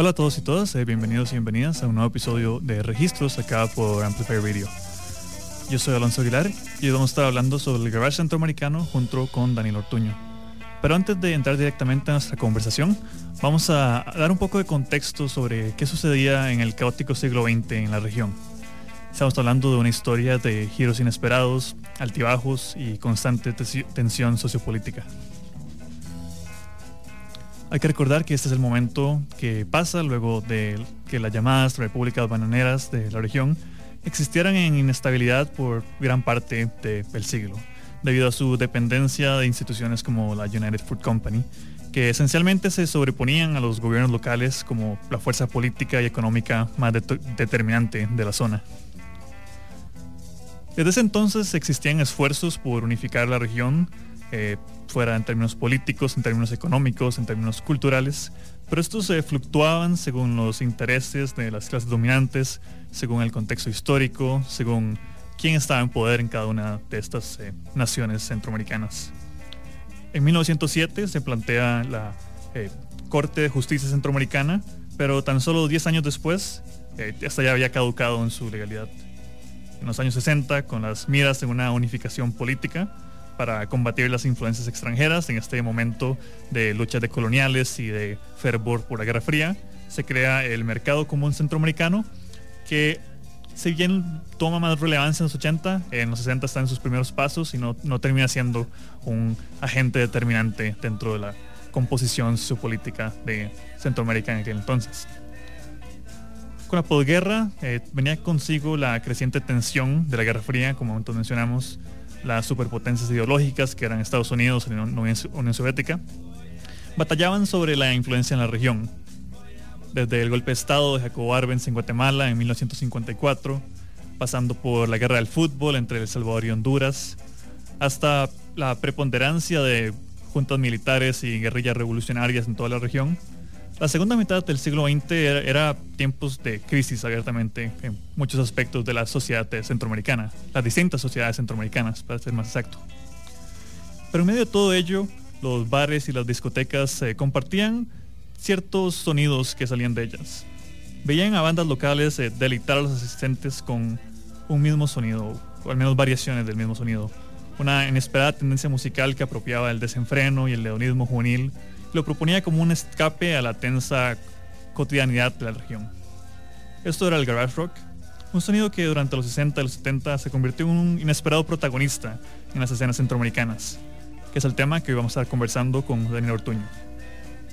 Hola a todos y todas, eh, bienvenidos y bienvenidas a un nuevo episodio de Registros acá por Amplify Radio. Yo soy Alonso Aguilar y vamos a estar hablando sobre el garage centroamericano junto con Daniel Ortuño. Pero antes de entrar directamente a nuestra conversación, vamos a dar un poco de contexto sobre qué sucedía en el caótico siglo XX en la región. Estamos hablando de una historia de giros inesperados, altibajos y constante tensión sociopolítica. Hay que recordar que este es el momento que pasa luego de que las llamadas repúblicas bananeras de la región existieran en inestabilidad por gran parte del siglo, debido a su dependencia de instituciones como la United Fruit Company, que esencialmente se sobreponían a los gobiernos locales como la fuerza política y económica más determinante de la zona. Desde ese entonces existían esfuerzos por unificar la región, eh, fuera en términos políticos, en términos económicos, en términos culturales, pero estos se fluctuaban según los intereses de las clases dominantes, según el contexto histórico, según quién estaba en poder en cada una de estas eh, naciones centroamericanas. En 1907 se plantea la eh, Corte de Justicia Centroamericana, pero tan solo 10 años después, esta ya había caducado en su legalidad. En los años 60, con las miras en una unificación política, para combatir las influencias extranjeras en este momento de luchas de coloniales y de fervor por la Guerra Fría. Se crea el Mercado Común Centroamericano, que si bien toma más relevancia en los 80, en los 60 está en sus primeros pasos y no, no termina siendo un agente determinante dentro de la composición sociopolítica de Centroamérica en aquel entonces. Con la posguerra eh, venía consigo la creciente tensión de la Guerra Fría, como mencionamos, las superpotencias ideológicas que eran Estados Unidos y la Unión Soviética, batallaban sobre la influencia en la región. Desde el golpe de Estado de Jacobo Arbenz en Guatemala en 1954, pasando por la guerra del fútbol entre El Salvador y Honduras, hasta la preponderancia de juntas militares y guerrillas revolucionarias en toda la región, la segunda mitad del siglo XX era, tiempos de crisis abiertamente en muchos aspectos de la sociedad centroamericana, las distintas sociedades centroamericanas, para ser más exacto. Pero en medio de todo ello, los bares y las discotecas eh, compartían ciertos sonidos que salían de ellas. Veían a bandas locales eh, deleitar a los asistentes con un mismo sonido, o al menos variaciones del mismo sonido. Una inesperada tendencia musical que apropiaba el desenfreno y el leonismo juvenil lo proponía como un escape a la tensa cotidianidad de la región. Esto era el garage rock, un sonido que durante los 60 y los 70 se convirtió en un inesperado protagonista en las escenas centroamericanas, que es el tema que hoy vamos a estar conversando con Daniel Ortuño.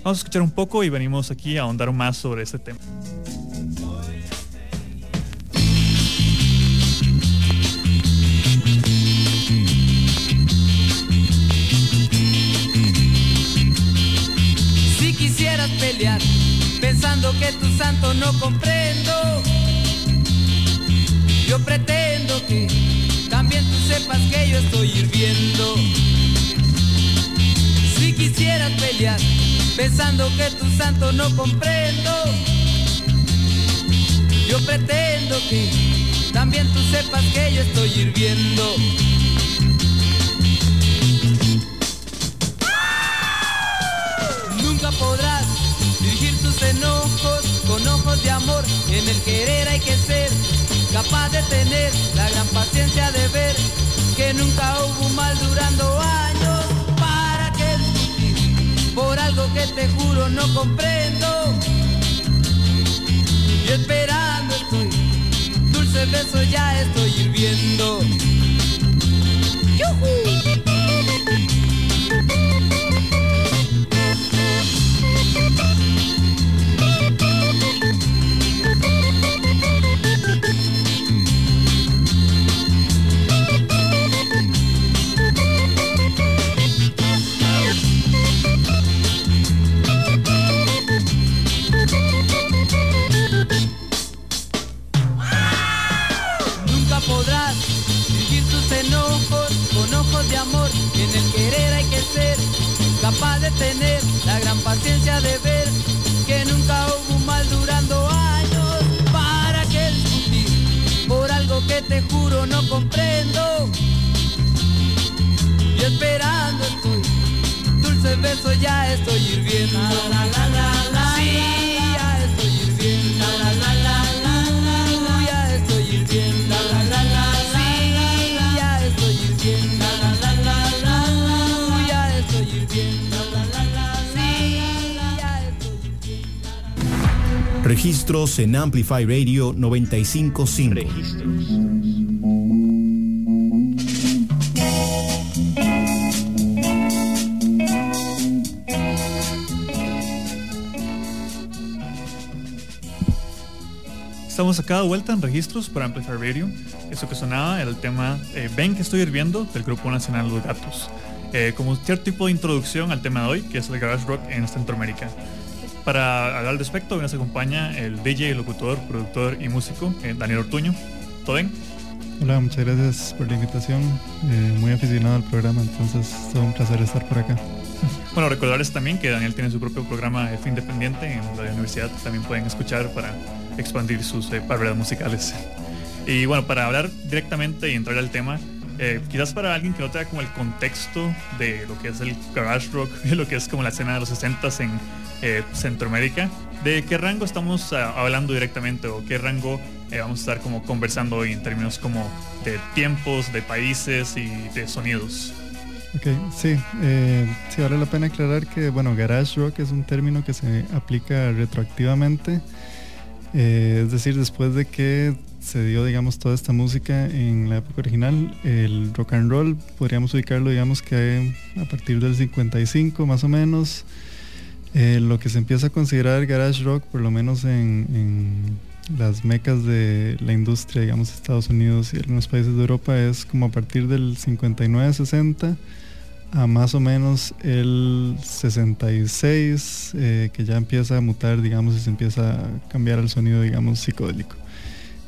Vamos a escuchar un poco y venimos aquí a ahondar más sobre este tema. Pelear, pensando que tu santo no comprendo. Yo pretendo que también tú sepas que yo estoy hirviendo. Si quisieras pelear, pensando que tu santo no comprendo. Yo pretendo que también tú sepas que yo estoy hirviendo. Capaz de tener la gran paciencia de ver que nunca hubo un mal durando años. ¿Para qué discutir por algo que te juro no comprendo? Y esperando estoy, dulce beso ya estoy hirviendo. No comprendo. Y esperando estoy, dulce beso ya estoy hirviendo. La, la, la, la, sí, ya estoy hirviendo. La, la, la, la, ya estoy hirviendo. La, la, la, sí, ya estoy hirviendo. La, la, la, ya estoy hirviendo. La, la, la, sí, ya estoy hirviendo. Registros en Amplify Radio 955. Estamos acá de vuelta en registros para Amplify Radio. Eso que sonaba era el tema eh, Ven que estoy hirviendo del Grupo Nacional Los Gatos. Eh, como cierto tipo de introducción al tema de hoy, que es el garage rock en Centroamérica. Para hablar al respecto, hoy nos acompaña el DJ, locutor, productor y músico, eh, Daniel Ortuño. ¿Todo bien? Hola, muchas gracias por la invitación. Eh, muy aficionado al programa, entonces es todo un placer estar por acá. Bueno, recordarles también que Daniel tiene su propio programa F Independiente en la universidad. También pueden escuchar para expandir sus eh, barreras musicales. Y bueno, para hablar directamente y entrar al tema, eh, quizás para alguien que no tenga como el contexto de lo que es el garage rock, de lo que es como la escena de los 60 en eh, Centroamérica, ¿de qué rango estamos ah, hablando directamente o qué rango eh, vamos a estar como conversando hoy en términos como de tiempos, de países y de sonidos? Ok, sí, eh, sí, vale la pena aclarar que, bueno, garage rock es un término que se aplica retroactivamente, eh, es decir, después de que se dio, digamos, toda esta música en la época original, el rock and roll, podríamos ubicarlo, digamos, que a partir del 55 más o menos, eh, lo que se empieza a considerar garage rock, por lo menos en, en las mecas de la industria, digamos, Estados Unidos y algunos países de Europa, es como a partir del 59-60 a más o menos el 66, eh, que ya empieza a mutar, digamos, y se empieza a cambiar el sonido, digamos, psicodélico.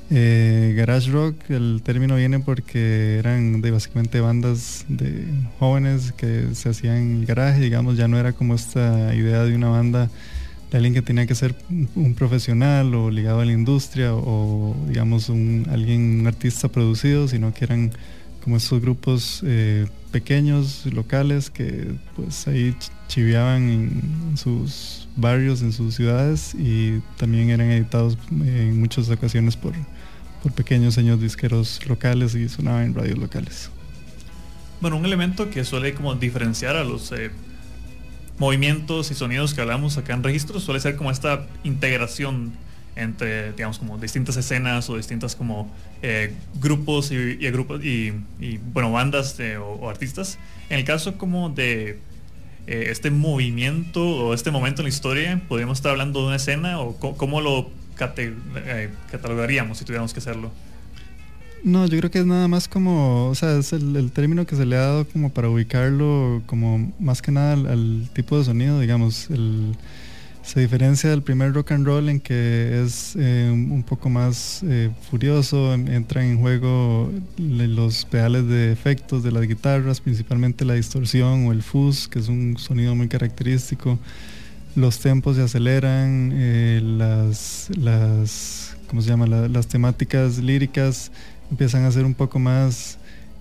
Eh, garage rock, el término viene porque eran de básicamente bandas de jóvenes que se hacían en el garaje, digamos, ya no era como esta idea de una banda de alguien que tenía que ser un, profesional o ligado a la industria o, digamos un alguien un artista producido, sino que eran como estos grupos eh, pequeños, locales, que pues ahí ch- chiveaban en, sus barrios, en sus ciudades y también eran editados en muchas ocasiones por, por pequeños señores disqueros locales y sonaban en radios locales. Bueno, un elemento que suele como diferenciar a los eh, movimientos y sonidos que hablamos acá en registros suele ser como esta integración entre, digamos, como distintas escenas o distintas como eh, grupos y, y grupos y, bueno, bandas o, artistas. En el caso como de eh, este movimiento o este momento en la historia, podríamos estar hablando de una escena o cómo lo eh, catalogaríamos si tuviéramos que hacerlo. No, yo creo que es nada más como, o sea, es el, término que se le ha dado como para ubicarlo como más que nada al tipo de sonido, digamos, el, se diferencia del primer rock and roll en que es eh, un poco más eh, furioso, en- entran en juego los pedales de efectos de las guitarras, principalmente la distorsión o el fuzz, que es un sonido muy característico. Los tempos se aceleran, eh, las, las, ¿cómo se llama? La- las temáticas líricas empiezan a ser un poco más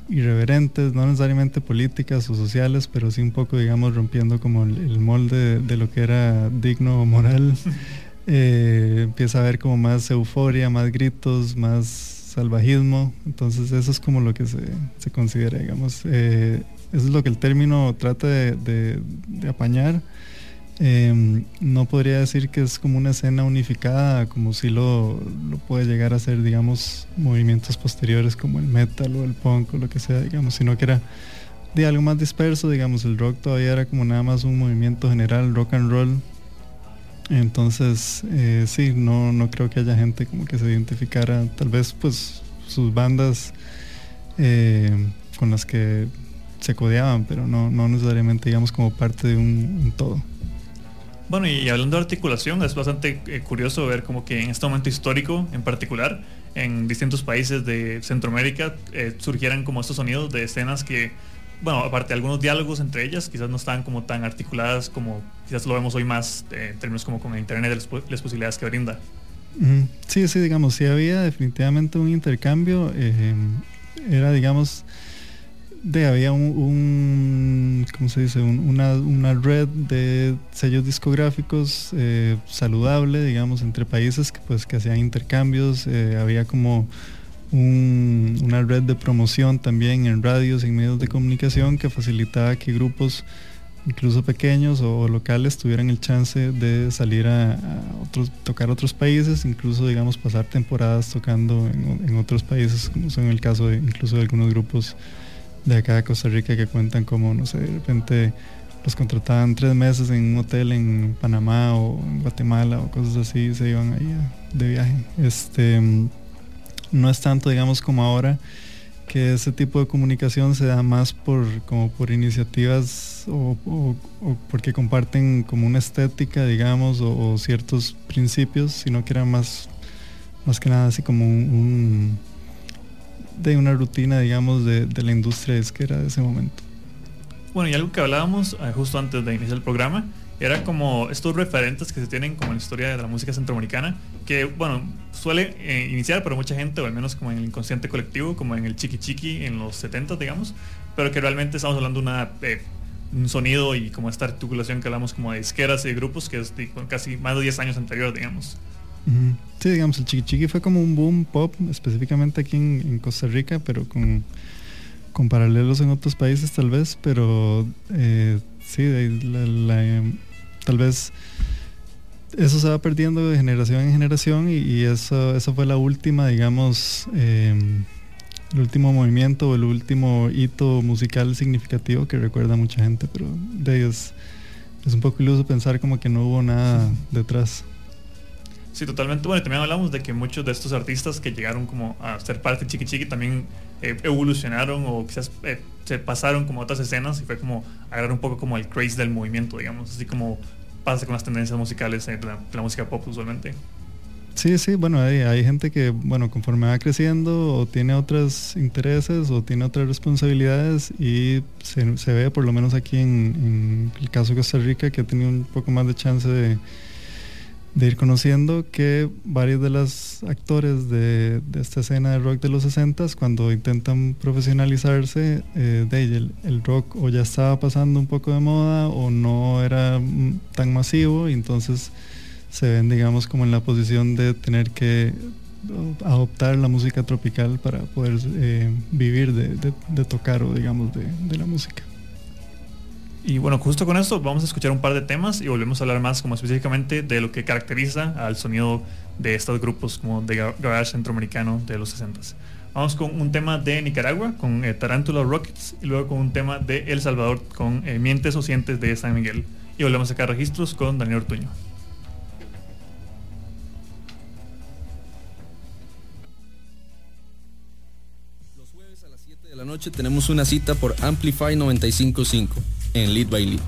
irreverentes, no necesariamente políticas o sociales, pero sí un poco, digamos, rompiendo como el, el molde de, lo que era digno o moral. Eh, empieza a haber como más euforia, más gritos, más salvajismo. Entonces eso es como lo que se, se considera, digamos. Eh, eso es lo que el término trata de, de- de apañar. Eh, no podría decir que es como una escena unificada, como si lo, lo puede llegar a ser, digamos, movimientos posteriores como el metal o el punk o lo que sea, digamos, sino que era de algo más disperso, digamos, el rock todavía era como nada más un movimiento general, rock and roll. Entonces, eh, sí, no, no creo que haya gente como que se identificara, tal vez pues sus bandas eh, con las que se codeaban, pero no, no necesariamente, digamos, como parte de un todo. Bueno, y hablando de articulación, es bastante eh, curioso ver como que en este momento histórico en particular, en distintos países de Centroamérica, eh, surgieran como estos sonidos de escenas que, bueno, aparte de algunos diálogos entre ellas, quizás no estaban como tan articuladas como quizás lo vemos hoy más eh, en términos como con el Internet, las, las posibilidades que brinda. Sí, sí, digamos, sí había definitivamente un intercambio, eh, era, digamos, de había un, ¿cómo se dice? una, una, red de sellos discográficos eh, saludable, digamos, entre países que pues que hacían intercambios, eh, había como una red de promoción también en radios y medios de comunicación que facilitaba que grupos incluso pequeños o locales tuvieran el chance de salir a, otros, tocar otros países, incluso digamos pasar temporadas tocando en, otros países, como son el caso de incluso de algunos grupos de acá de Costa Rica que cuentan como, no sé, de repente los contrataban tres meses en un hotel en Panamá o en Guatemala o cosas así, se iban ahí de viaje. Este no es tanto digamos como ahora que ese tipo de comunicación se da más por como por iniciativas o, porque comparten como una estética digamos o, ciertos principios sino que era más más que nada así como un, de una rutina digamos de, la industria es que era de ese momento bueno y algo que hablábamos eh, justo antes de iniciar el programa era como estos referentes que se tienen como en la historia de la música centroamericana, que bueno, suele eh, iniciar para mucha gente, o al menos como en el inconsciente colectivo, como en el chiqui chiqui en los 70, digamos, pero que realmente estamos hablando de una, eh, un sonido y como esta articulación que hablamos como de disqueras y de grupos que es casi más de 10 años anterior, digamos. Sí, digamos, el chiqui chiqui fue como un boom pop, específicamente aquí en, Costa Rica, pero con, con paralelos en otros países tal vez, pero eh, sí, la, tal vez eso se va perdiendo de generación en generación y, eso, eso fue la última, digamos, em, el último movimiento o el último hito musical significativo que recuerda mucha gente, pero de ellos es un poco iluso pensar como que no hubo nada detrás. Sí, totalmente. Bueno, también hablamos de que muchos de estos artistas que llegaron como a ser parte de Chiqui Chiqui también eh, evolucionaron o quizás eh, se pasaron como otras escenas y fue como agarrar un poco como el craze del movimiento, digamos, así como pasa con las tendencias musicales de la, música pop usualmente. Sí, sí, bueno, hay, gente que, bueno, conforme va creciendo o tiene otros intereses o tiene otras responsabilidades y se, se ve, por lo menos aquí en, en, el caso de Costa Rica, que ha tenido un poco más de chance de, de ir conociendo que varios de los actores de, esta escena de rock de los 60 cuando intentan profesionalizarse, eh, de el, el, rock o ya estaba pasando un poco de moda o no era tan masivo y entonces se ven digamos como en la posición de tener que adoptar la música tropical para poder eh, vivir de, tocar o digamos de la música. Y bueno, justo con esto vamos a escuchar un par de temas y volvemos a hablar más como específicamente de lo que caracteriza al sonido de estos grupos como de garage centroamericano de los 60. Vamos con un tema de Nicaragua con eh, Tarantula Rockets y luego con un tema de El Salvador con eh, Mientes o Sientes de San Miguel. Y volvemos a sacar registros con Daniel Ortuño. Los jueves a las 7 de la noche tenemos una cita por Amplify 955 en Lead by Lead.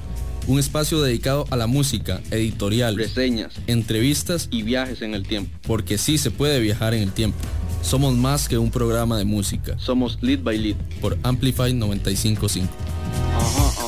Un espacio dedicado a la música, editorial, reseñas, entrevistas y viajes en el tiempo. Porque sí se puede viajar en el tiempo. Somos más que un programa de música. Somos Lead by Lead por Amplify 955.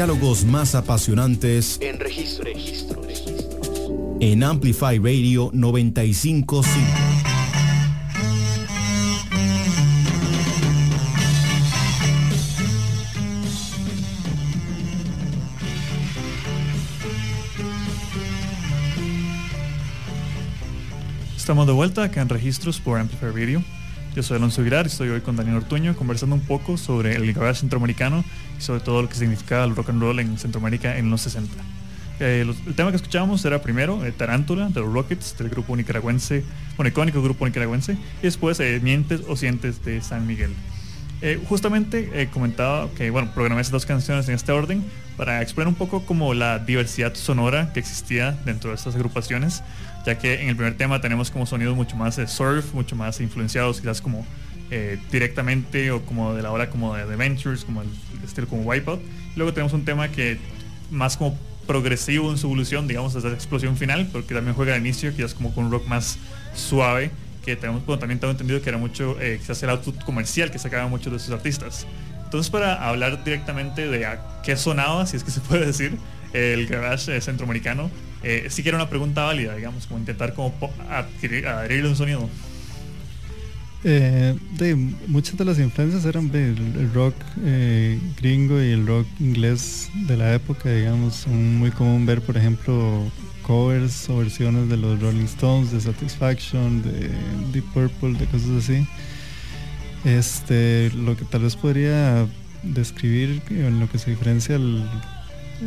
Diálogos más apasionantes en registro, registro, en Amplify Radio 955. Estamos de vuelta acá en registros por Amplify Radio. Yo soy Alonso Virar y estoy hoy con Daniel Ortuño conversando un poco sobre el garage centroamericano y sobre todo lo que significaba el rock and roll en Centroamérica en los 60. Eh, el tema que escuchábamos era primero eh, Tarántula de los Rockets, del grupo nicaragüense, bueno, icónico grupo nicaragüense, y después Mientes o Sientes de San Miguel. justamente comentaba que, bueno, programé esas dos canciones en este orden para explorar un poco como la diversidad sonora que existía dentro de estas agrupaciones, ya que en el primer tema tenemos como sonidos mucho más surf, mucho más influenciados quizás como directamente o como de la hora como de Adventures, como el, estilo como Wipeout. Luego tenemos un tema que más como progresivo en su evolución, digamos, hasta la explosión final, porque también juega al inicio, quizás como con un rock más suave, que tenemos, también tengo entendido que era mucho, eh, quizás el output comercial que sacaban muchos de sus artistas. Entonces, para hablar directamente de a qué sonaba, si es que se puede decir, el garage eh, centroamericano, eh, sí que era una pregunta válida, digamos, como intentar como adherirle un sonido. Eh, de, muchas de las influencias eran el, rock eh, gringo y el rock inglés de la época, digamos, muy común ver, por ejemplo, covers o versiones de los Rolling Stones, de Satisfaction, de Deep Purple, de cosas así. Este, lo que tal vez podría describir en lo que se diferencia el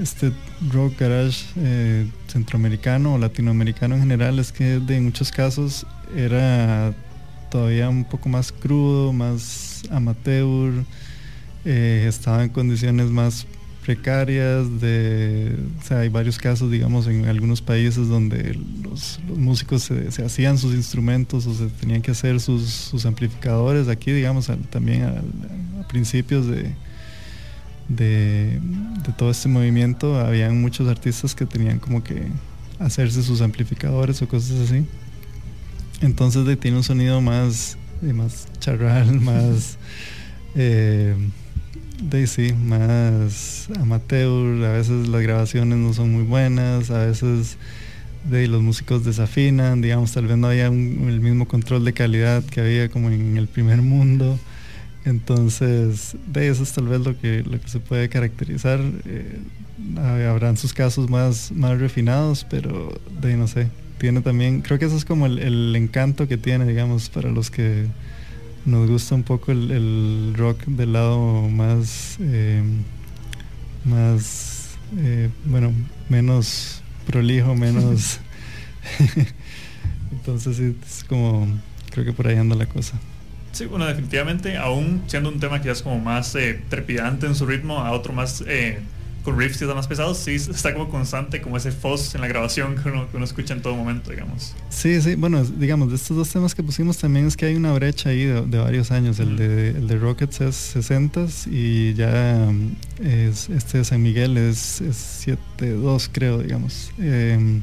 este rock garage eh, centroamericano o latinoamericano en general es que de muchos casos era todavía un poco más crudo, más amateur, eh, estaba en condiciones más precarias, o sea, hay varios casos, digamos, en algunos países donde los, músicos se, hacían sus instrumentos o se tenían que hacer sus, amplificadores. Aquí, digamos, también a, principios de, de, de, todo este movimiento, habían muchos artistas que tenían como que hacerse sus amplificadores o cosas así. Entonces tiene un sonido más, más charral, más... Eh, de sí, más amateur, a veces las grabaciones no son muy buenas, a veces de los músicos desafinan, digamos, tal vez no haya el mismo control de calidad que había como en el primer mundo. Entonces, de eso es tal vez lo que, lo que se puede caracterizar. Eh, habrán sus casos más, más refinados, pero de no sé, tiene también, creo que eso es como el, encanto que tiene, digamos, para los que nos gusta un poco el, rock del lado más, eh, más, eh, bueno, menos prolijo, menos... Entonces es como, creo que por ahí anda la cosa. Sí, bueno, definitivamente, aún siendo un tema quizás como más eh, trepidante en su ritmo, a otro más con riffs están más pesados, sí está como constante, como ese fuzz en la grabación que uno, que uno, escucha en todo momento, digamos. Sí, sí, bueno, digamos, de estos dos temas que pusimos también es que hay una brecha ahí de, varios años. El, de, el de Rockets es 60 y ya es, este de San Miguel es, es 7-2, creo, digamos. Em,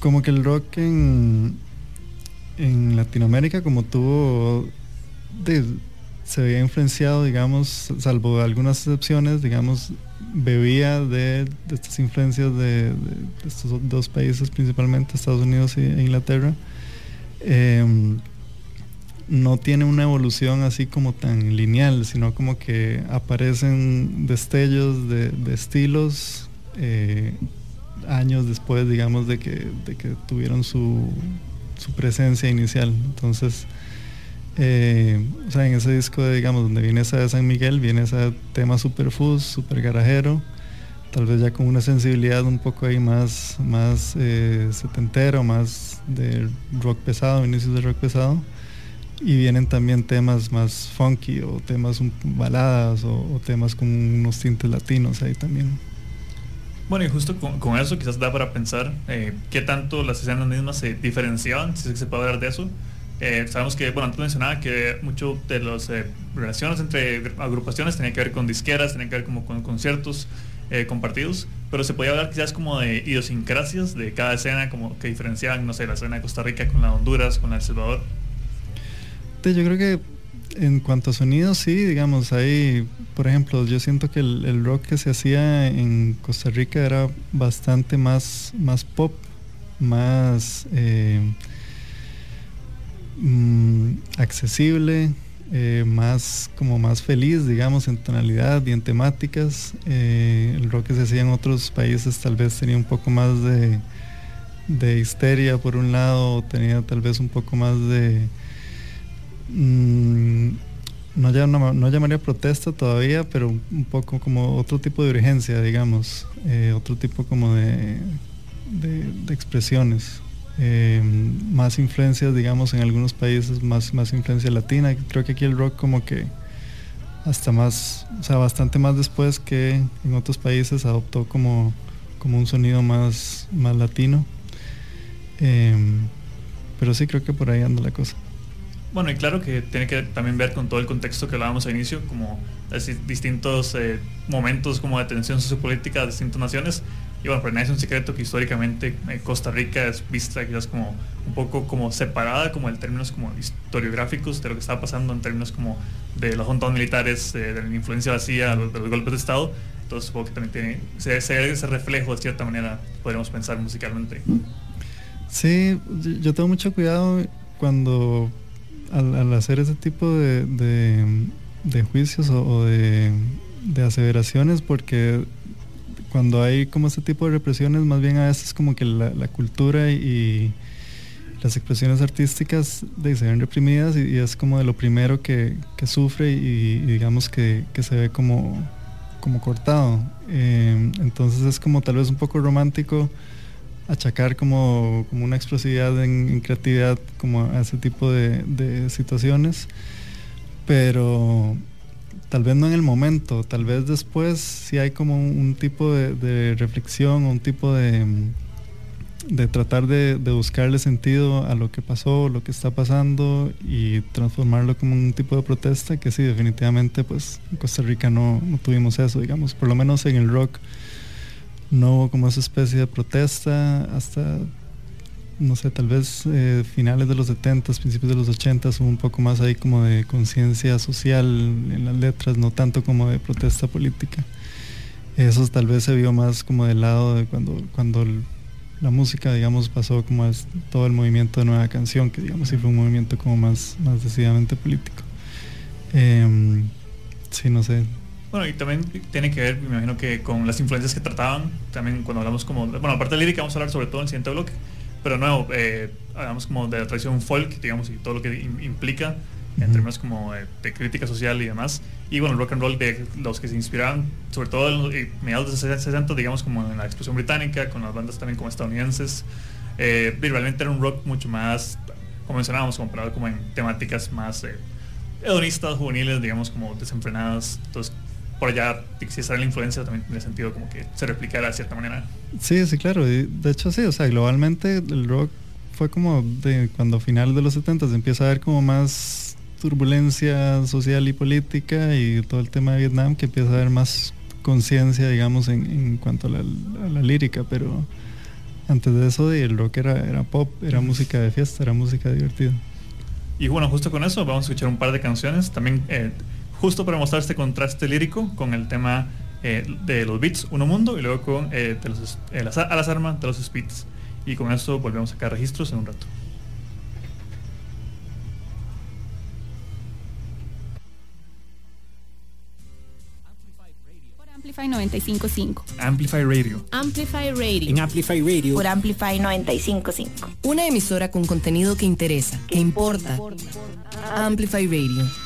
como que el rock en, en Latinoamérica, como tuvo de, se había influenciado, digamos, salvo algunas excepciones, digamos, bebía de, estas influencias de, estos dos países, principalmente Estados Unidos e Inglaterra. Em, no tiene una evolución así como tan lineal, sino como que aparecen destellos de, estilos eh, años después, digamos, de que, de que tuvieron su, su presencia inicial. Entonces, eh, o sea, en ese disco, digamos, donde viene esa de San Miguel, viene ese tema super fuzz, super garajero, tal vez ya con una sensibilidad un poco ahí más, más eh, setentero, más de rock pesado, inicios de rock pesado. Y vienen también temas más funky o temas baladas o, temas con unos tintes latinos ahí también. Bueno, y justo con, eso quizás da para pensar eh, qué tanto las escenas mismas se diferenciaban, si se puede hablar de eso, eh, sabemos que, bueno, antes mencionaba que mucho de las eh, relaciones entre agrupaciones tenía que ver con disqueras, tenía que ver como con conciertos eh, compartidos, pero se podía hablar quizás como de idiosincrasias de cada escena, como que diferenciaban, no sé, la escena de Costa Rica con la Honduras, con la El Salvador. Yo creo que en cuanto a sonidos, sí, digamos, ahí, por ejemplo, yo siento que el, rock que se hacía en Costa Rica era bastante más, más pop, más... Mm, accesible, eh, más como más feliz, digamos, en tonalidad y en temáticas. Eh, el rock que se hacía en otros países tal vez tenía un poco más de, de histeria por un lado, tenía tal vez un poco más de mm, no, no, llamaría protesta todavía, pero un poco como otro tipo de urgencia, digamos, eh, otro tipo como de, de, expresiones. Eh, más influencias, digamos, en algunos países, más, más influencia latina. Creo que aquí el rock como que hasta más, o sea, bastante más después que en otros países adoptó como, como un sonido más, más latino. Eh, pero sí creo que por ahí anda la cosa. Bueno, y claro que tiene que también ver con todo el contexto que hablábamos al inicio, como distintos eh, momentos como de tensión sociopolítica de distintas naciones. Y bueno, pero no es un secreto que históricamente eh, Costa Rica es vista quizás como un poco como separada, como en términos como historiográficos de lo que estaba pasando, en términos como de los juntados militares, de la influencia vacía, de los golpes de Estado. Entonces supongo que también tiene, se, ese reflejo de cierta manera, podríamos pensar musicalmente. Sí, yo tengo mucho cuidado cuando al, hacer ese tipo de, de, juicios o, de, aseveraciones, porque cuando hay como ese tipo de represiones, más bien a veces como que la, cultura y, las expresiones artísticas de, se ven reprimidas y, es como de lo primero que, sufre y, digamos que, se ve como, como cortado. Eh, entonces es como tal vez un poco romántico achacar como, una explosividad en, creatividad como a ese tipo de, situaciones, pero tal vez no en el momento, tal vez después si hay como un, tipo de, reflexión o un tipo de, de tratar de, buscarle sentido a lo que pasó, lo que está pasando y transformarlo como un tipo de protesta que sí, definitivamente pues en Costa Rica no, no tuvimos eso, digamos, por lo menos en el rock no hubo como esa especie de protesta hasta, no sé, tal vez eh, finales de los 70, principios de los 80, hubo un poco más ahí como de conciencia social en las letras, no tanto como de protesta política. Eso tal vez se vio más como del lado de cuando, cuando la música, digamos, pasó como a todo el movimiento de nueva canción, que digamos sí fue un movimiento como más, más decididamente político. Em, sí, no sé, bueno, y también tiene que ver, me imagino que con las influencias que trataban, también cuando hablamos como, bueno, aparte de lírica vamos a hablar sobre todo en el siguiente bloque, pero no, eh, hablamos como de la tradición folk, digamos, y todo lo que implica en términos como de, crítica social y demás. Y bueno, el rock and roll de los que se inspiraban, sobre todo en los, mediados de los 60, digamos, como en la explosión británica, con las bandas también como estadounidenses. Eh, realmente era un rock mucho más, como mencionábamos, comparado como en temáticas más eh, hedonistas, juveniles, digamos, como desenfrenadas. Entonces, por allá, si esa la influencia, también tiene sentido como que se replicara de cierta manera. Sí, sí, claro. de hecho, sí, o sea, globalmente el rock fue como de cuando a finales de los 70 empieza a haber como más turbulencia social y política y todo el tema de Vietnam, que empieza a haber más conciencia, digamos, en, cuanto a la, lírica, pero antes de eso el rock era, era pop, era música de fiesta, era música divertida. Y bueno, justo con eso vamos a escuchar un par de canciones. También eh, justo para mostrar este contraste lírico con el tema eh, de los beats Uno Mundo y luego con eh, eh, las, a las armas de los speeds. Y con eso volvemos a sacar registros en un rato. Amplify 955. Amplify Radio. Amplify Radio. En Amplify Radio. Por Amplify 955. Una emisora con contenido que interesa, que, importa. Amplify Radio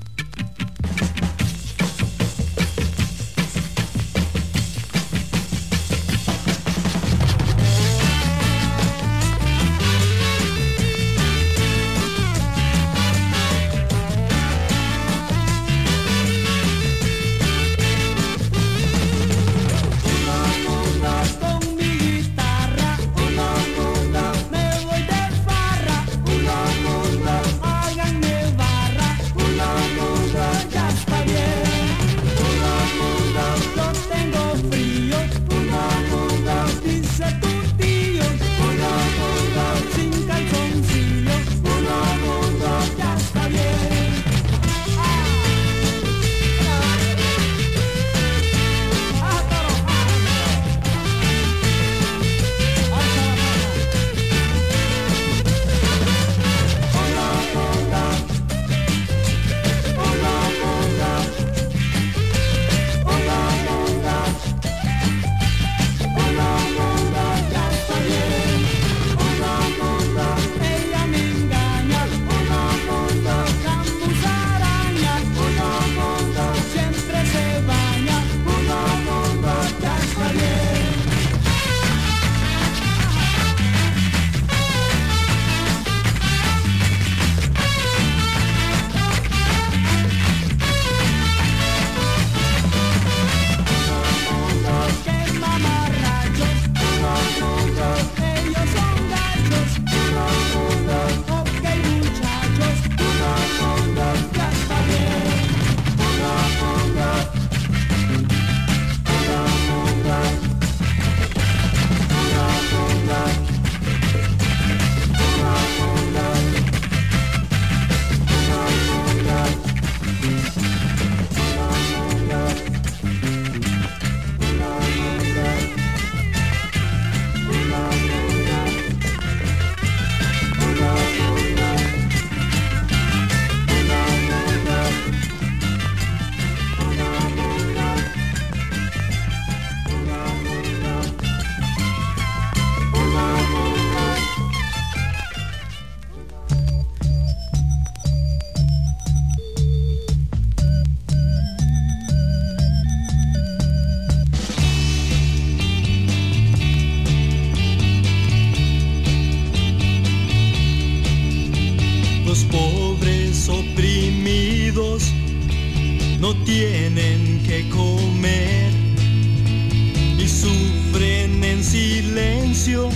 En silencio,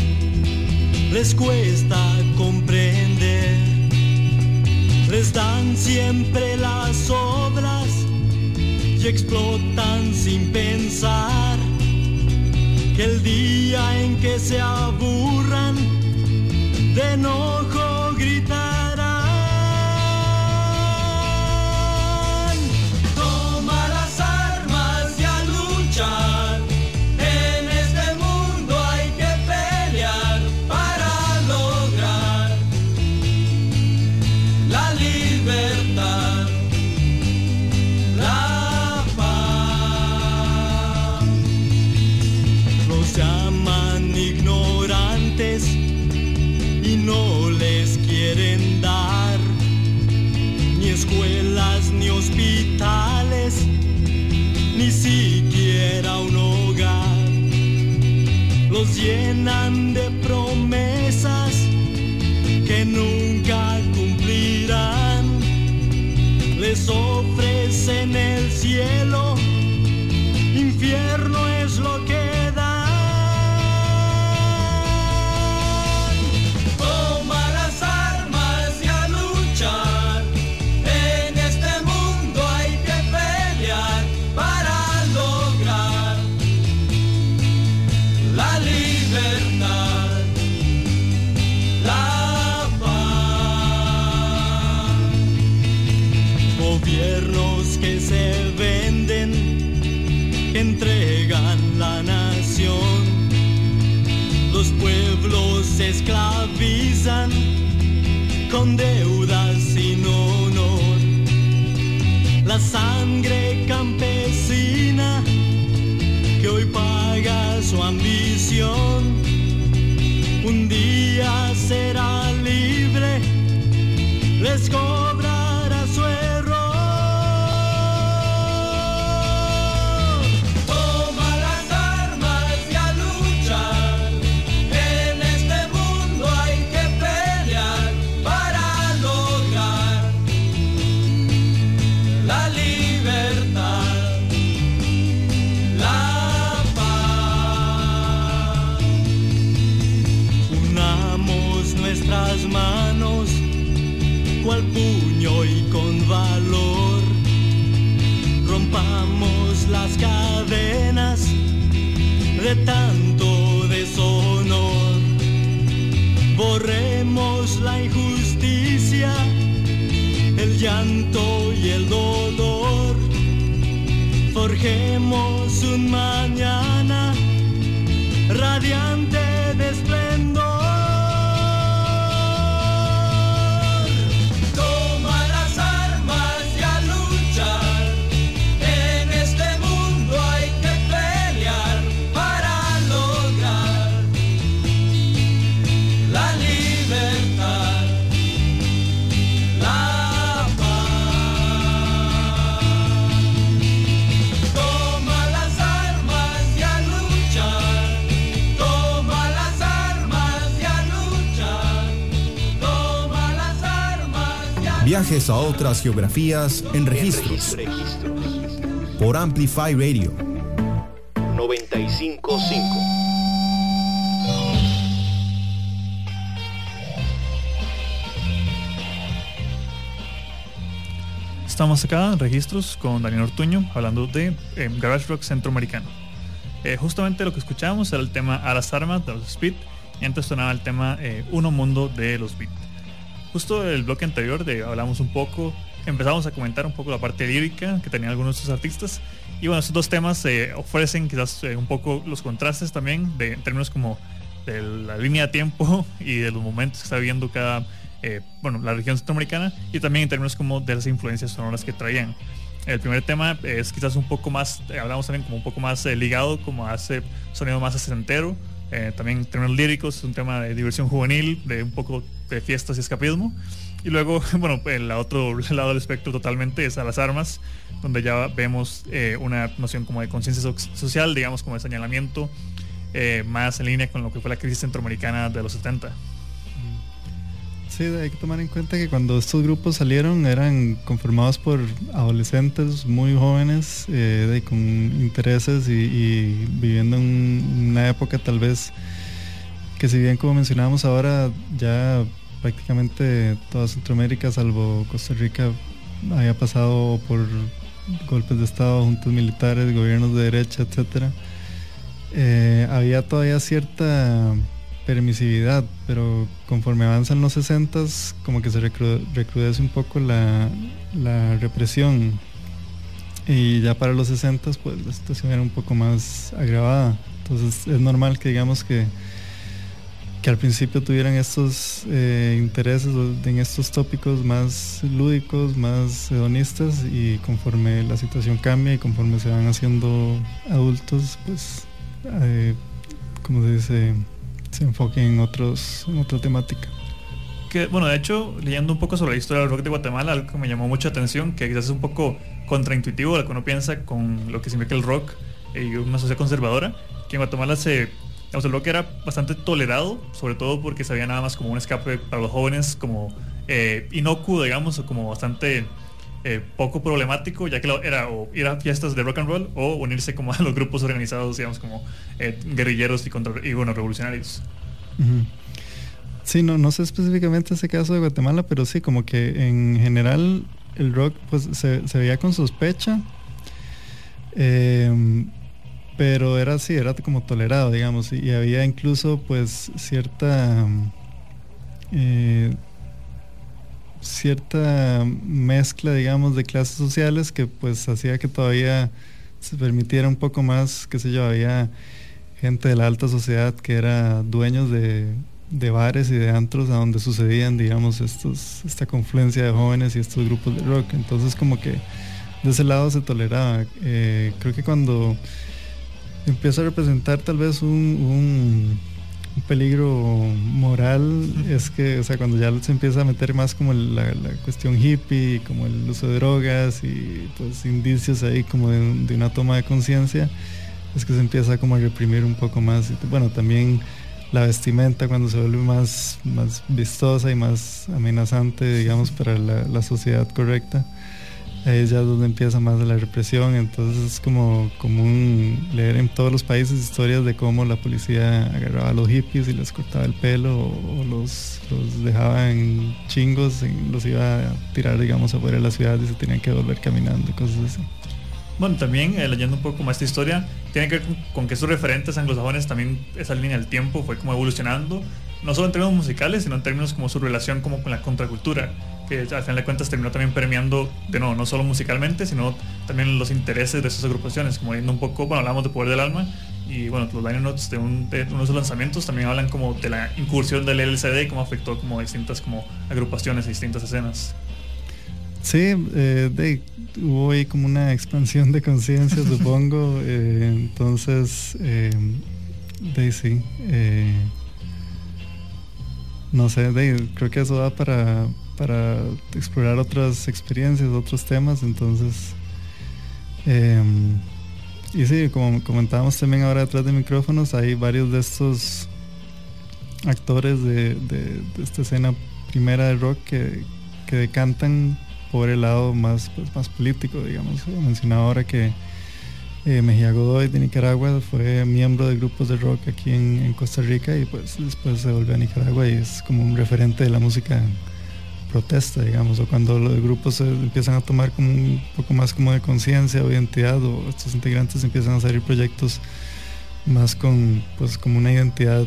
les cuesta comprender, les dan siempre las obras y explotan sin pensar que el día en que se aburran de enojo gritan. Llenan de Let's go. Tanto deshonor. Borremos la injusticia, el llanto y el dolor. Forjemos Viajes a otras geografías en registros. Por Amplify Radio 955. Estamos acá en registros con Daniel Ortuño hablando de eh, Garage Rock Centroamericano. Eh, justamente lo que escuchábamos era el tema A las armas de los Speed y antes sonaba el tema eh, Uno Mundo de los Beat justo el bloque anterior de hablamos un poco, empezamos a comentar un poco la parte lírica que tenían algunos de estos artistas. Y bueno, estos dos temas eh, ofrecen quizás eh, un poco los contrastes también, de, en términos como de la línea de tiempo y de los momentos que está viviendo cada, eh, bueno, la región centroamericana y también en términos como de las influencias sonoras que traían. El primer tema es quizás un poco más, hablamos también como un poco más ligado, como hace sonido más asentero, eh, también términos líricos, un tema de diversión juvenil, de un poco de fiestas y escapismo. Y luego, bueno, el otro lado del espectro totalmente es a las armas, donde ya vemos eh, una noción como de conciencia social, digamos, como de señalamiento, eh, más en línea con lo que fue la crisis centroamericana de los 70. Sí, hay que tomar en cuenta que cuando estos grupos salieron eran conformados por adolescentes muy jóvenes, eh, con intereses y, viviendo en una época tal vez que si bien como mencionábamos ahora ya prácticamente toda Centroamérica, salvo Costa Rica, había pasado por golpes de Estado, juntas militares, gobiernos de derecha, etcétera. Eh, había todavía cierta permisividad, pero conforme avanzan los 60 como que se recrudece un poco la, represión. Y ya para los 60 pues la situación era un poco más agravada. Entonces es normal que digamos que, que al principio tuvieran estos eh, intereses en estos tópicos más lúdicos, más hedonistas y conforme la situación cambia y conforme se van haciendo adultos, pues eh, como se dice, se enfoque en, otros, otra temática. Que, bueno, de hecho, leyendo un poco sobre la historia del rock de Guatemala, algo que me llamó mucha atención, que quizás es un poco contraintuitivo lo que uno piensa con lo que significa el rock y una sociedad conservadora, que en Guatemala se, el rock era bastante tolerado, sobre todo porque se veía nada más como un escape para los jóvenes, como eh, inocuo, digamos, o como bastante eh, poco problemático, ya que era o ir a fiestas de rock and roll o unirse como a los grupos organizados, digamos, como eh, guerrilleros y, contra, y bueno, revolucionarios. Sí, no, no sé específicamente ese caso de Guatemala, pero sí, como que en general el rock pues se, veía con sospecha. Em, pero era así, era como tolerado, digamos, y, había incluso pues cierta eh, cierta mezcla, digamos, de clases sociales que pues hacía que todavía se permitiera un poco más, qué sé yo, había gente de la alta sociedad que era dueños de, bares y de antros a donde sucedían, digamos, estos, esta confluencia de jóvenes y estos grupos de rock. Entonces como que de ese lado se toleraba. Eh, creo que cuando empieza a representar tal vez un peligro moral es que, o sea, cuando ya se empieza a meter más como la, cuestión hippie, como el uso de drogas y pues indicios ahí como de, una toma de conciencia, es que se empieza como a reprimir un poco más. bueno, también la vestimenta cuando se vuelve más, más vistosa y más amenazante, digamos, para la sociedad correcta es ya donde empieza más la represión, entonces es como común leer en todos los países historias de cómo la policía agarraba a los hippies y les cortaba el pelo o, los, dejaba en chingos y los iba a tirar, digamos, afuera de la ciudad y se tenían que volver caminando, cosas así. Bueno, también eh, leyendo un poco más esta historia, tiene que ver con, que esos referentes anglosajones también esa línea del tiempo fue como evolucionando, no solo en términos musicales, sino en términos como su relación como con la contracultura que al final de cuentas terminó también premiando, de nuevo, no solo musicalmente, sino también los intereses de esas agrupaciones, como viendo un poco, bueno, hablamos de Poder del Alma, y bueno, los liner notes de, uno de sus lanzamientos también hablan como de la incursión del LCD y cómo afectó como distintas como agrupaciones y distintas escenas. Sí, eh, hubo ahí como una expansión de conciencia, supongo. Eh, entonces, eh, de sí. No sé, de, creo que eso da para, para explorar otras experiencias, otros temas. Entonces, em, y sí, como comentábamos también ahora detrás de micrófonos, hay varios de estos actores de, esta escena primera de rock que, que decantan por el lado más, pues, más político, digamos. Mencionaba ahora que eh, Mejía Godoy de Nicaragua fue miembro de grupos de rock aquí en, en, Costa Rica y pues después se volvió a Nicaragua y es como un referente de la música protesta, digamos, o cuando los grupos empiezan a tomar como un poco más como de conciencia o identidad, o estos integrantes empiezan a salir proyectos más con, pues, como una identidad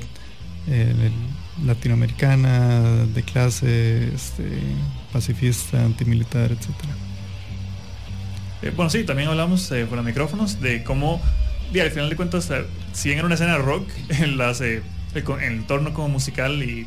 eh, latinoamericana, de clase, este, pacifista, antimilitar, etcétera. Eh, bueno, sí, también hablamos eh, los micrófonos de cómo, al final de cuentas, si bien era una escena rock, en, las, en el entorno como musical y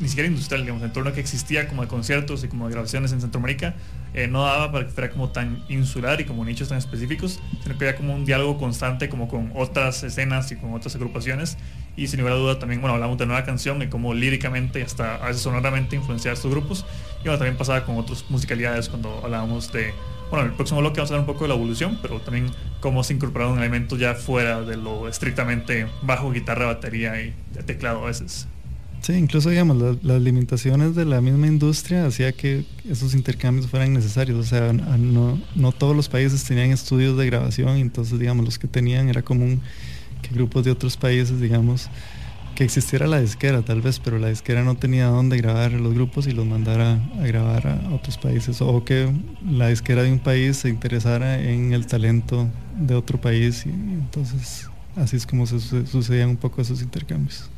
ni siquiera industrial, digamos, el entorno que existía como de conciertos y como de grabaciones en Centroamérica, eh, no daba para que fuera como tan insular y como nichos tan específicos, sino que había como un diálogo constante como con otras escenas y con otras agrupaciones. Y sin lugar a duda también, bueno, hablamos de nueva canción y como líricamente y hasta a veces sonoramente influenciar estos grupos. Y bueno, también pasaba con otras musicalidades cuando hablábamos de, bueno, en el próximo bloque vamos a hablar un poco de la evolución, pero también cómo se incorporaron elementos ya fuera de lo estrictamente bajo, guitarra, batería y teclado a veces. Sí, incluso digamos, las limitaciones de la misma industria hacía que esos intercambios fueran necesarios. O sea, no, no todos los países tenían estudios de grabación, entonces digamos, los que tenían era común que grupos de otros países, digamos, que existiera la disquera tal vez, pero la disquera no tenía dónde grabar los grupos y los mandara a grabar a otros países. O que la disquera de un país se interesara en el talento de otro país y, entonces así es como se sucedían un poco esos intercambios.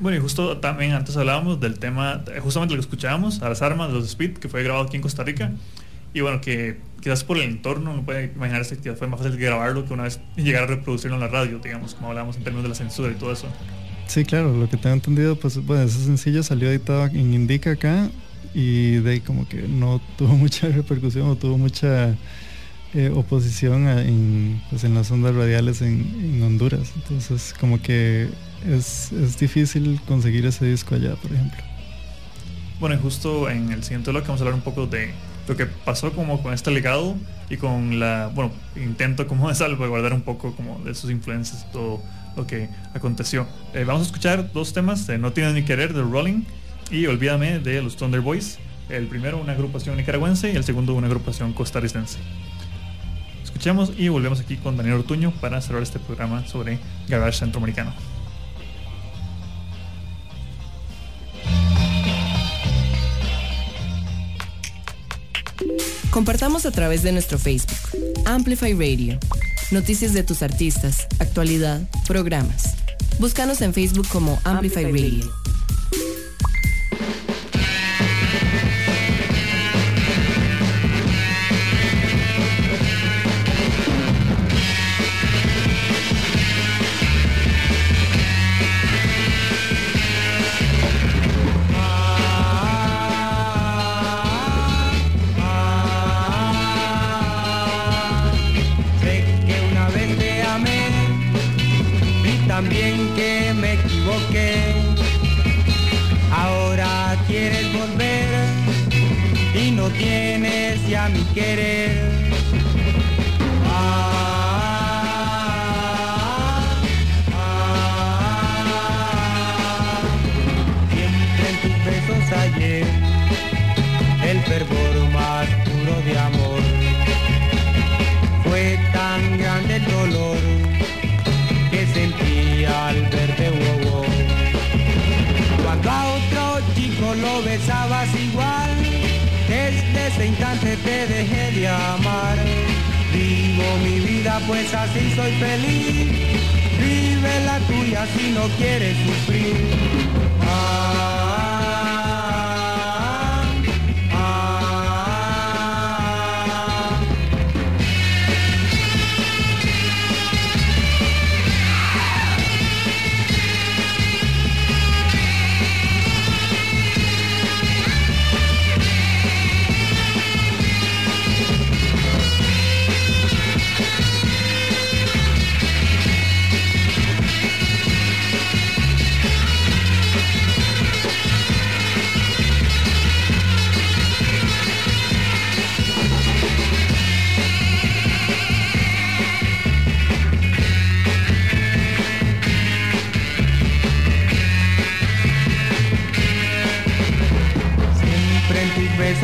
Bueno, y justo también antes hablábamos del tema, justamente lo que escuchábamos, a las armas, los Speed, que fue grabado aquí en Costa Rica. Y bueno, que quizás por el entorno, no puede imaginarse que fue más fácil grabarlo que una vez llegar a reproducirlo en la radio, digamos, como hablábamos en términos de la censura y todo eso. Sí, claro, lo que tengo entendido, pues bueno, ese sencillo salió editado en Indica acá y de ahí como que no tuvo mucha repercusión o tuvo mucha eh, oposición en, pues, en las ondas radiales en, Honduras. Entonces como que es, es, difícil conseguir ese disco allá, por ejemplo. Bueno, y justo en el siguiente bloque vamos a hablar un poco de lo que pasó como con este legado y con la, bueno, intento como de salvaguardar un poco como de sus influencias todo lo que aconteció. Eh, vamos a escuchar dos temas de No Tienes Ni Querer de Rolling y Olvídame de los Thunder Boys. El primero una agrupación nicaragüense y el segundo una agrupación costarricense. Escuchemos y volvemos aquí con Daniel Ortuño para cerrar este programa sobre garage centroamericano. Compartamos a través de nuestro Facebook, Amplify Radio. Noticias de tus artistas, actualidad, programas. Búscanos en Facebook como Amplify, Radio. también que me equivoqué. Ahora quieres volver y no tienes ya mi querer. ese instante te dejé de amar. Vivo mi vida pues así soy feliz. Vive la tuya si no quieres sufrir. Ah.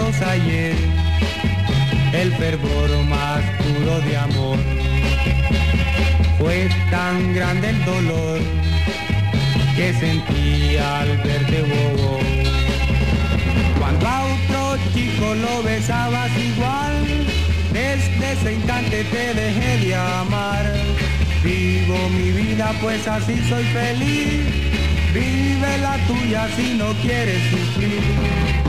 ayer, el fervor más puro de amor. Fue tan grande el dolor que sentí al verte bobo. Cuando a otro chico lo besabas igual, desde ese instante te dejé de amar. Vivo mi vida pues así soy feliz, vive la tuya si no quieres sufrir.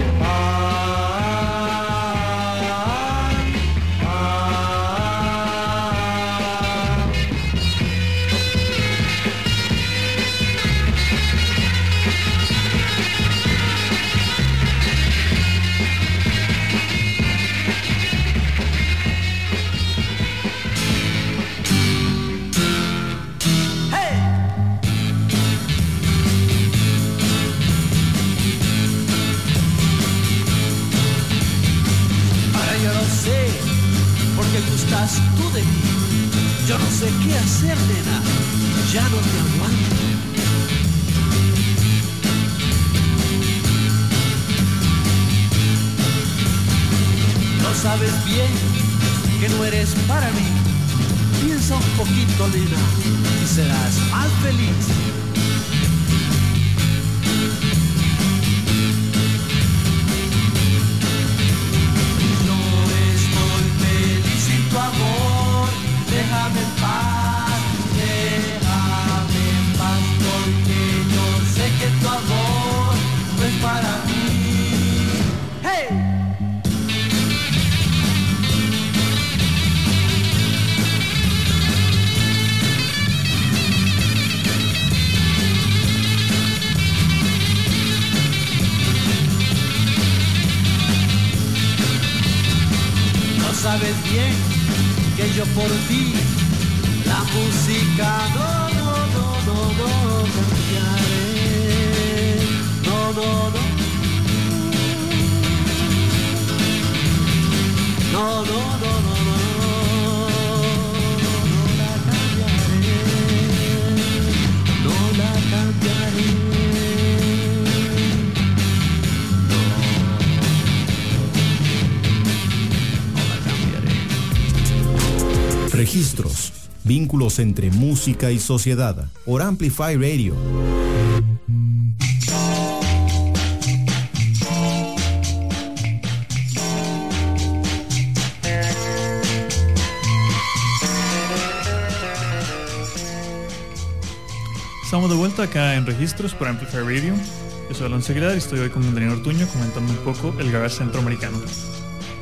Eres para mí. Piensa un poquito, Lina, y serás más feliz. Vínculos entre música y sociedad, por Amplify Radio. Estamos de vuelta acá en Registros por Amplify Radio. Yo soy Alonso Aguilar y estoy hoy con Daniel Ortuño comentando un poco el garage centroamericano.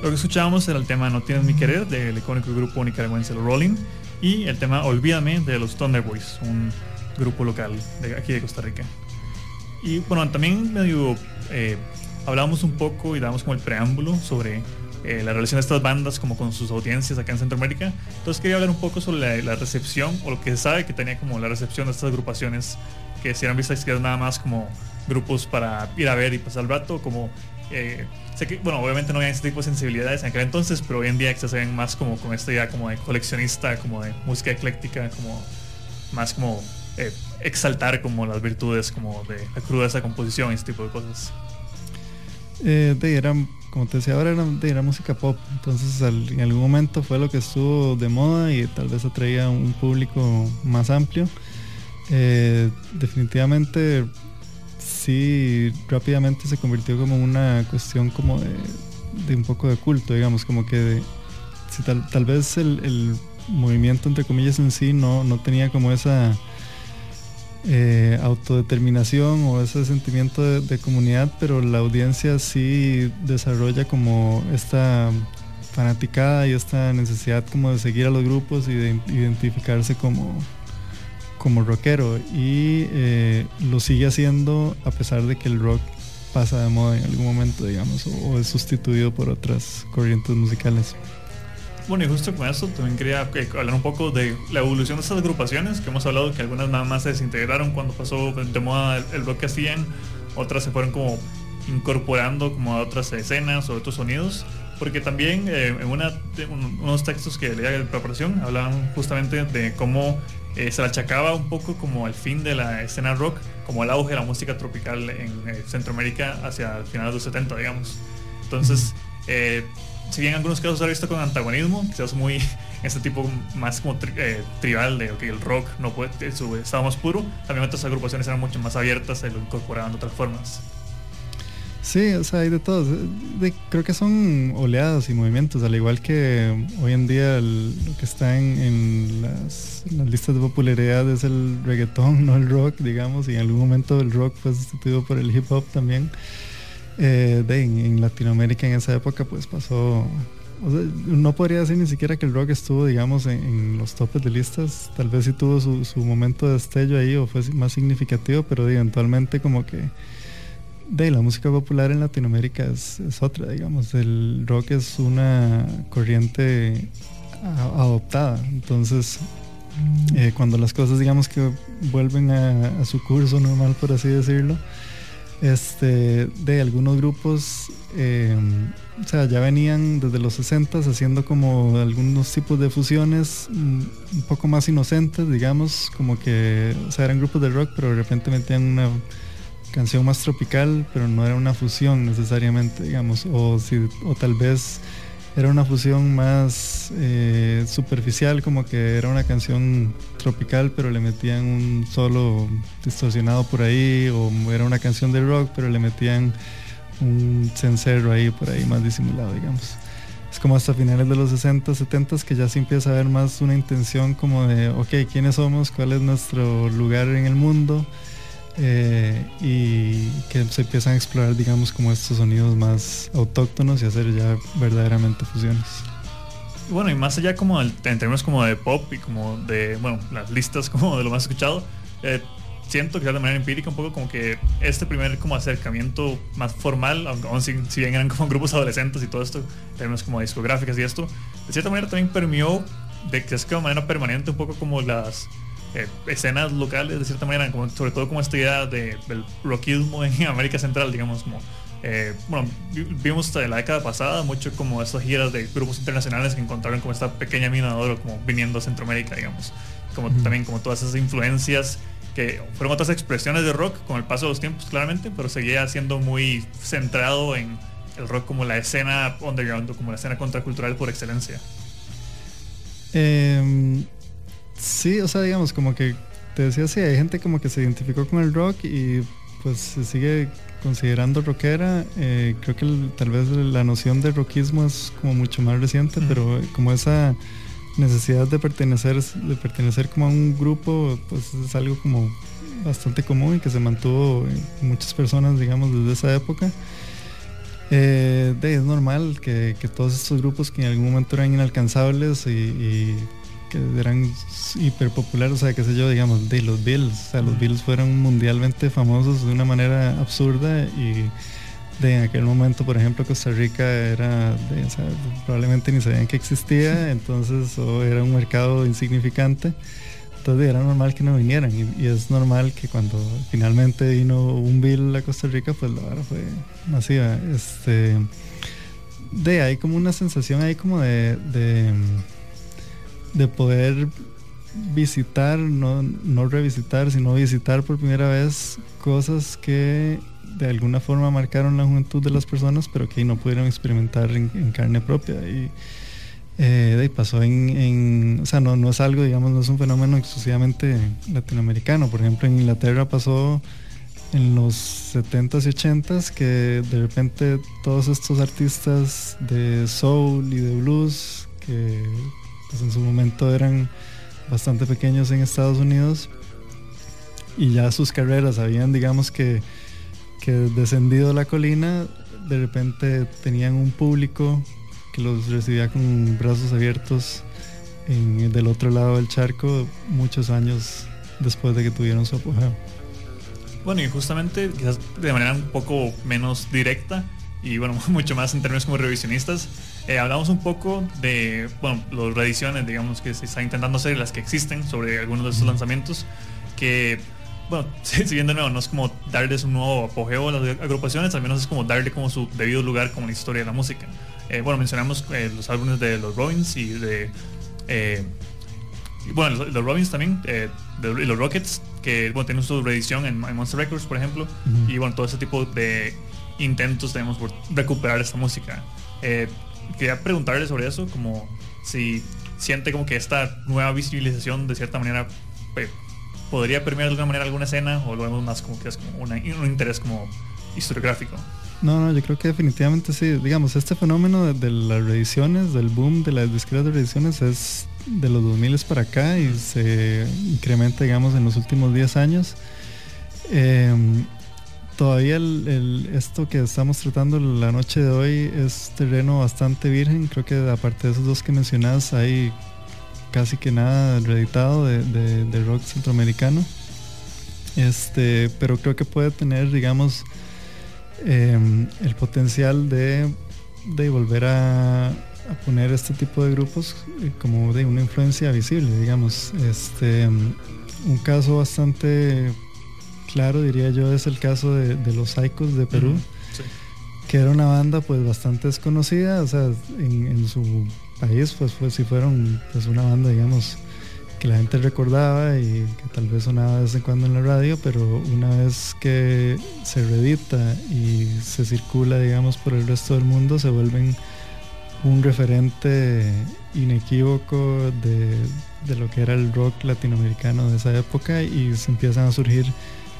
Lo que escuchábamos era el tema No tienes mi querer del icónico grupo nicaragüense Rolling y el tema Olvídame de los Thunder Boys, un grupo local de aquí de Costa Rica. Y bueno, también medio eh, hablamos un poco y damos como el preámbulo sobre eh, la relación de estas bandas como con sus audiencias acá en Centroamérica. Entonces quería hablar un poco sobre la, recepción o lo que se sabe que tenía como la recepción de estas agrupaciones que si eran vistas que eran nada más como grupos para ir a ver y pasar el rato, como eh, sé que, bueno, obviamente no había ese tipo de sensibilidades en aquel entonces, pero hoy en día se ven más como con esta idea como de coleccionista, como de música ecléctica, como más como eh, exaltar como las virtudes como de la crudeza composición y ese tipo de cosas. Eh, era, como te decía ahora, era, era música pop. Entonces en algún momento fue lo que estuvo de moda y tal vez atraía un público más amplio. Eh, definitivamente sí, rápidamente se convirtió como una cuestión como de, un poco de culto, digamos, como que de- si tal, tal vez el, el movimiento entre comillas en sí no, no tenía como esa eh, autodeterminación o ese sentimiento de, de comunidad, pero la audiencia sí desarrolla como esta fanaticada y esta necesidad como de seguir a los grupos y de identificarse como, como rockero y eh, lo sigue haciendo a pesar de que el rock pasa de moda en algún momento, digamos, o, es sustituido por otras corrientes musicales. Bueno, y justo con eso también quería eh, hablar un poco de la evolución de estas agrupaciones, que hemos hablado que algunas nada más se desintegraron cuando pasó de moda el, rock que hacían, otras se fueron como incorporando como a otras escenas o otros sonidos, porque también eh, en una, unos textos que leía de preparación hablaban justamente de cómo eh, se le achacaba un poco como al fin de la escena rock, como el auge de la música tropical en eh, Centroamérica hacia finales de los 70, digamos. Entonces, eh, si bien en algunos casos se ha visto con antagonismo, quizás muy este tipo más como tri- eh, tribal de que el rock no puede, su estado más puro, también otras agrupaciones eran mucho más abiertas y lo incorporaban de otras formas. Sí, o sea, hay de todo. De- creo que son oleadas y movimientos, al igual que hoy en día el- lo que está en, las, listas de popularidad es el reggaetón, no el rock, digamos, y en algún momento el rock fue sustituido por el hip hop también. Eh, de, en, Latinoamérica en esa época pues pasó, o sea, no podría decir ni siquiera que el rock estuvo, digamos, en, los topes de listas, tal vez sí tuvo su, su momento de destello ahí o fue más significativo, pero eventualmente como que de la música popular en Latinoamérica es, es otra, digamos. El rock es una corriente adoptada. Entonces, eh, cuando las cosas, digamos que vuelven a, a su curso normal, por así decirlo, este, de algunos grupos, eh, o sea, ya venían desde los 60 haciendo como algunos tipos de fusiones mm, un poco más inocentes, digamos, como que, o sea, eran grupos de rock, pero de repente metían una canción más tropical, pero no era una fusión necesariamente, digamos, o, si, o tal vez era una fusión más eh, superficial, como que era una canción tropical, pero le metían un solo distorsionado por ahí, o era una canción de rock, pero le metían un cencerro ahí por ahí más disimulado, digamos. Es como hasta finales de los 60, 70 que ya se empieza a ver más una intención como de, ok, ¿quiénes somos? ¿Cuál es nuestro lugar en el mundo? Eh, y que se empiezan a explorar, digamos, como estos sonidos más autóctonos y hacer ya verdaderamente fusiones. Bueno, y más allá como en términos como de pop y como de, bueno, las listas como de lo más escuchado, eh, siento que de manera empírica un poco como que este primer como acercamiento más formal, aunque si, si, bien eran como grupos adolescentes y todo esto, en términos como discográficas y esto, de cierta manera también permeó de que es que de manera permanente un poco como las eh, escenas locales de cierta manera, como, sobre todo como esta idea de, del rockismo en América Central, digamos, como eh, bueno, vimos en la década pasada mucho como estas giras de grupos internacionales que encontraron como esta pequeña mina de oro como viniendo a Centroamérica, digamos, como también como todas esas influencias que fueron otras expresiones de rock con el paso de los tiempos claramente, pero seguía siendo muy centrado en el rock como la escena underground, como la escena contracultural por excelencia. Eh, Sí, o sea, digamos, como que te decía, sí, hay gente como que se identificó con el rock y pues se sigue considerando rockera. Eh, creo que tal vez la noción de rockismo es como mucho más reciente, pero como esa necesidad de pertenecer, de pertenecer como a un grupo, pues es algo como bastante común y que se mantuvo en muchas personas, digamos, desde esa época. Eh, es normal que, todos estos grupos que en algún momento eran inalcanzables y que eran hiper populares, o sea, qué sé yo, digamos, de los Bills, o sea, los Bills fueron mundialmente famosos de una manera absurda y de en aquel momento, por ejemplo, Costa Rica era, o sea, probablemente ni sabían que existía, entonces era un mercado insignificante, entonces era normal que no vinieran y, es normal que cuando finalmente vino un Bill a Costa Rica, pues la verdad fue masiva. Este, de hay como una sensación ahí como de de poder visitar, no, no revisitar, sino visitar por primera vez cosas que de alguna forma marcaron la juventud de las personas, pero que no pudieron experimentar en, carne propia. Y eh, pasó en, o sea, no, no es algo, digamos, no es un fenómeno exclusivamente latinoamericano. Por ejemplo, en Inglaterra pasó en los 70s y 80s que de repente todos estos artistas de soul y de blues que pues, en su momento eran bastante pequeños en Estados Unidos y ya sus carreras habían, digamos que, que descendido la colina, de repente tenían un público que los recibía con brazos abiertos del otro lado del charco muchos años después de que tuvieron su apogeo. Bueno, y justamente quizás de manera un poco menos directa y bueno, mucho más en términos como revisionistas, eh, hablamos un poco de, bueno, las reediciones, digamos, que se está intentando hacer, las que existen sobre algunos de estos lanzamientos, que, bueno, si bien de nuevo no es como darles un nuevo apogeo a las agrupaciones, al menos es como darle como su debido lugar como la historia de la música. Eh, bueno, mencionamos eh, los álbumes de los Robins y de... bueno, los, Robins también, de, y los Rockets, que bueno, tienen su reedición en, Monster Records, por ejemplo, y bueno, todo ese tipo de intentos tenemos por recuperar esta música quería preguntarle sobre eso, como si siente como que esta nueva visibilización de cierta manera podría permear de alguna manera alguna escena o lo vemos más como que es como un interés como historiográfico. No, no, yo creo que definitivamente sí. Digamos, este fenómeno de, las reediciones, del boom de las discretas reediciones es de los 2000 para acá y se incrementa, digamos, en los últimos 10 años. Eh, todavía el, esto que estamos tratando la noche de hoy es terreno bastante virgen. Creo que aparte de esos dos que mencionas hay casi que nada reeditado de, rock centroamericano. Este, pero creo que puede tener, digamos, em, el potencial de, volver a, poner este tipo de grupos eh, como de una influencia visible, digamos. Este, un caso bastante claro, diría yo, es el caso de, los Psychos de Perú, que era una banda pues bastante desconocida, o sea, en, su país pues, pues sí fueron pues una banda, digamos, que la gente recordaba y que tal vez sonaba de vez en cuando en la radio, pero una vez que se reedita y se circula, digamos, por el resto del mundo, se vuelven un referente inequívoco de, de lo que era el rock latinoamericano de esa época y se empiezan a surgir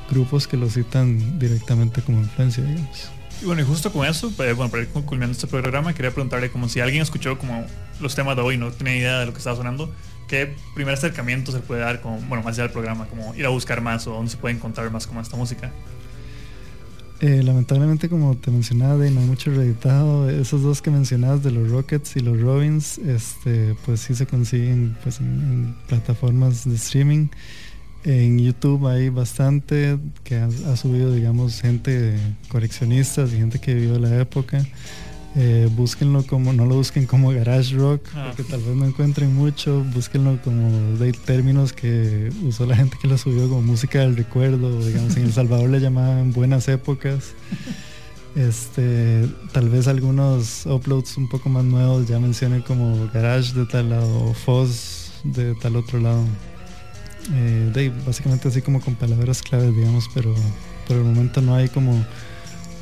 grupos que lo citan directamente como influencia, digamos. Y bueno, y justo con eso, eh, bueno, para ir culminando este programa, quería preguntarle como si alguien escuchó como los temas de hoy, no tenía idea de lo que estaba sonando, ¿qué primer acercamiento se puede dar, como, bueno, más allá del programa, como ir a buscar más o dónde se puede encontrar más como esta música? Eh, lamentablemente, como te mencionaba, no hay mucho reeditado. Esos dos que mencionabas de los Rockets y los Robins, este, pues sí se consiguen pues, en, en plataformas de streaming. En YouTube hay bastante que ha, ha subido, digamos, gente coleccionistas y gente que vivió la época. Eh, búsquenlo como, no lo busquen como garage rock, Ah. porque tal vez no encuentren mucho, búsquenlo como de términos que usó la gente que lo subió como música del recuerdo, digamos, en El Salvador le llamaban buenas épocas. Este, tal vez algunos uploads un poco más nuevos ya mencionen como garage de tal lado o fuzz de tal otro lado. Eh, de, básicamente así como con palabras claves, digamos, pero por el momento no hay como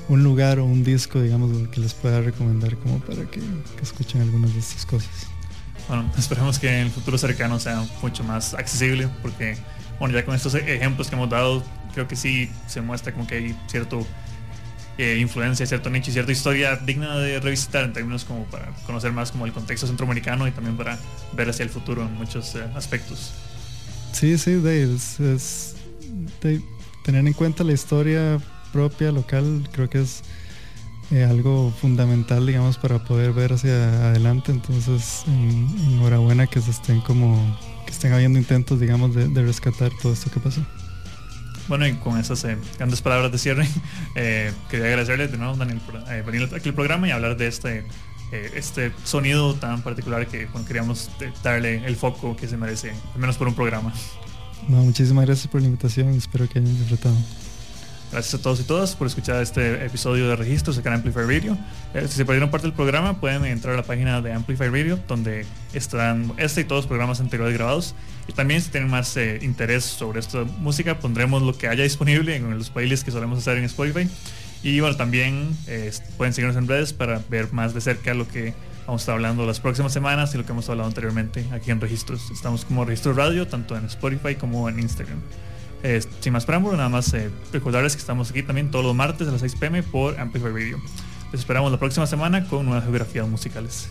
un lugar o un disco, digamos, que les pueda recomendar como para que, escuchen algunas de estas cosas. Bueno, esperemos que en el futuro cercano sea mucho más accesible porque, bueno, ya con estos ejemplos que hemos dado, creo que sí se muestra como que hay cierto eh, influencia, cierto nicho y cierta historia digna de revisitar en términos como para conocer más como el contexto centroamericano y también para ver hacia el futuro en muchos eh, aspectos. Sí, sí, de, es, es de tener en cuenta la historia propia, local, creo que es eh, algo fundamental, digamos, para poder ver hacia adelante. Entonces, en- enhorabuena que se estén como, que estén habiendo intentos, digamos, de, de rescatar todo esto que pasó. Bueno, y con esas eh, grandes palabras de cierre, eh, quería agradecerle de nuevo, Daniel, por eh, venir aquí al programa y hablar de este, eh, este sonido tan particular que bueno, queríamos eh, darle el foco que se merece, al menos por un programa. No, muchísimas gracias por la invitación espero que hayan disfrutado. Gracias a todos y todas por escuchar este episodio de Registros acá en Amplify Radio. Eh, si se perdieron parte del programa, pueden entrar a la página de Amplify Radio, donde estarán este y todos los programas anteriores grabados. Y también si tienen más eh, interés sobre esta música, pondremos lo que haya disponible en los playlists que solemos hacer en Spotify. Y bueno, también eh, pueden seguirnos en redes para ver más de cerca lo que vamos a estar hablando las próximas semanas y lo que hemos hablado anteriormente aquí en Registros. Estamos como Registros Radio, tanto en Spotify como en Instagram. Eh, sin más preámbulo, nada más eh, recordarles que estamos aquí también todos los martes a las 6 pm por Amplify Radio. Les esperamos la próxima semana con nuevas geografías musicales.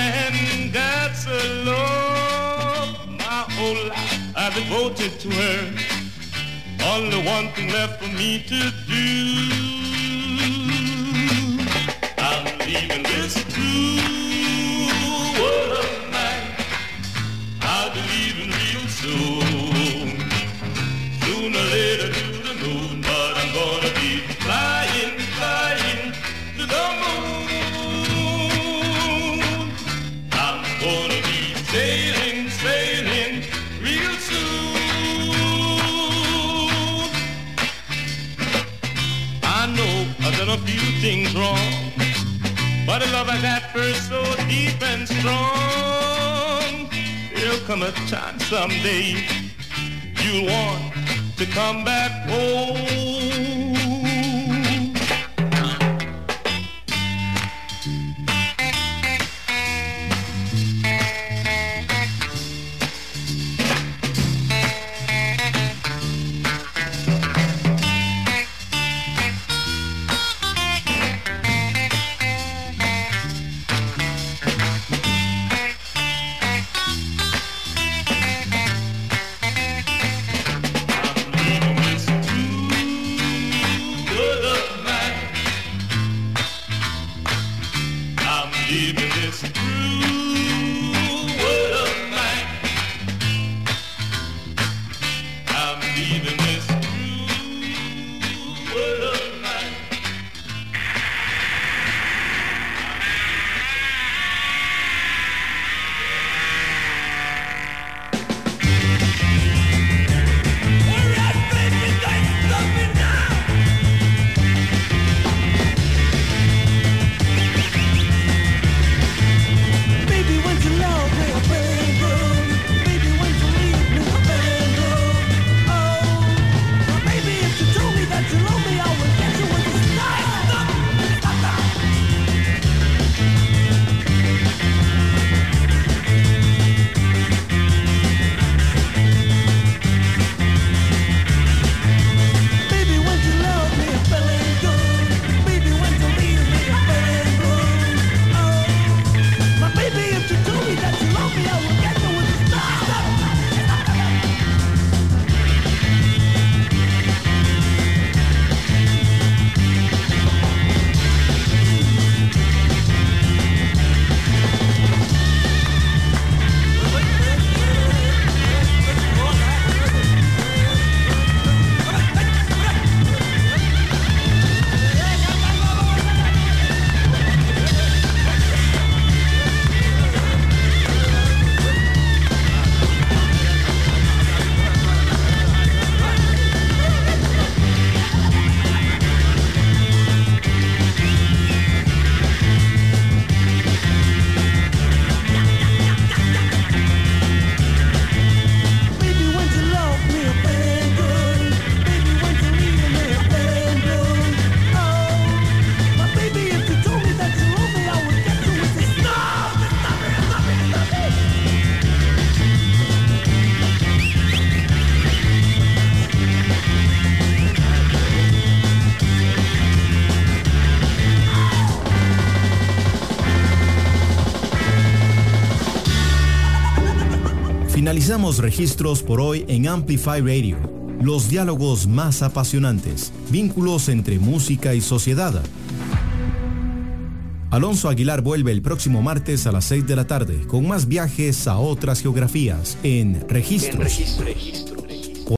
Man that's a love. My whole life I've devoted to her. Only one thing left for me to do. Come a time someday you'll want to come back home. Finalizamos registros por hoy en Amplify Radio. Los diálogos más apasionantes, vínculos entre música y sociedad. Alonso Aguilar vuelve el próximo martes a las 6 de la tarde con más viajes a otras geografías en registros. En registro.